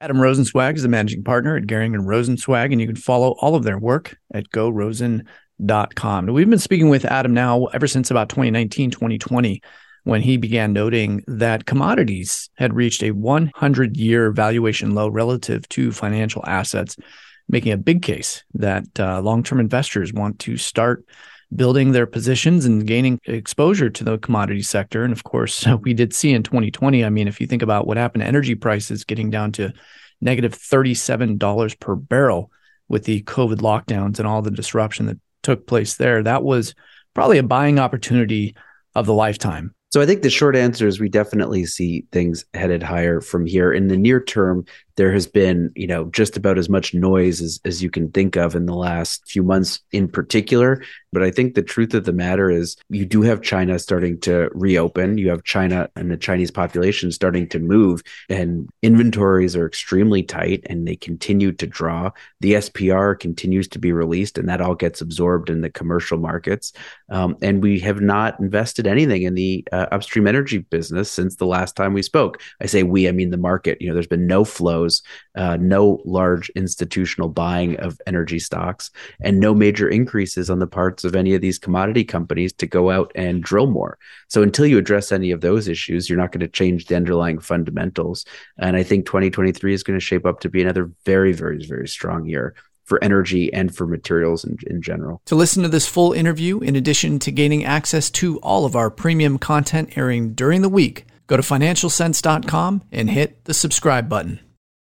Adam Rozencwajg is the managing partner at Goehring and Rozencwajg, and you can follow all of their work at gorozen.com. We've been speaking with Adam now ever since about 2019, 2020, when he began noting that commodities had reached a 100 year valuation low relative to financial assets, making a big case that uh, long term investors want to start building their positions and gaining exposure to the commodity sector. And of course, we did see in 2020. I mean, if you think about what happened to energy prices getting down to negative $37 per barrel with the COVID lockdowns and all the disruption that took place there, that was probably a buying opportunity of the lifetime. So I think the short answer is we definitely see things headed higher from here. In the near term, there has been, you know, just about as much noise as, as you can think of in the last few months in particular. But I think the truth of the matter is you do have China starting to reopen. You have China and the Chinese population starting to move, and inventories are extremely tight and they continue to draw. The SPR continues to be released, and that all gets absorbed in the commercial markets. Um, and we have not invested anything in the uh, upstream energy business since the last time we spoke. I say we, I mean the market. You know, there's been no flows, uh, no large institutional buying of energy stocks, and no major increases on the parts of any of these commodity companies to go out and drill more. So until you address any of those issues, you're not going to change the underlying fundamentals. And I think 2023 is going to shape up to be another very, very, very strong year for energy and for materials in, in general. To listen to this full interview, in addition to gaining access to all of our premium content airing during the week, go to financialsense.com and hit the subscribe button.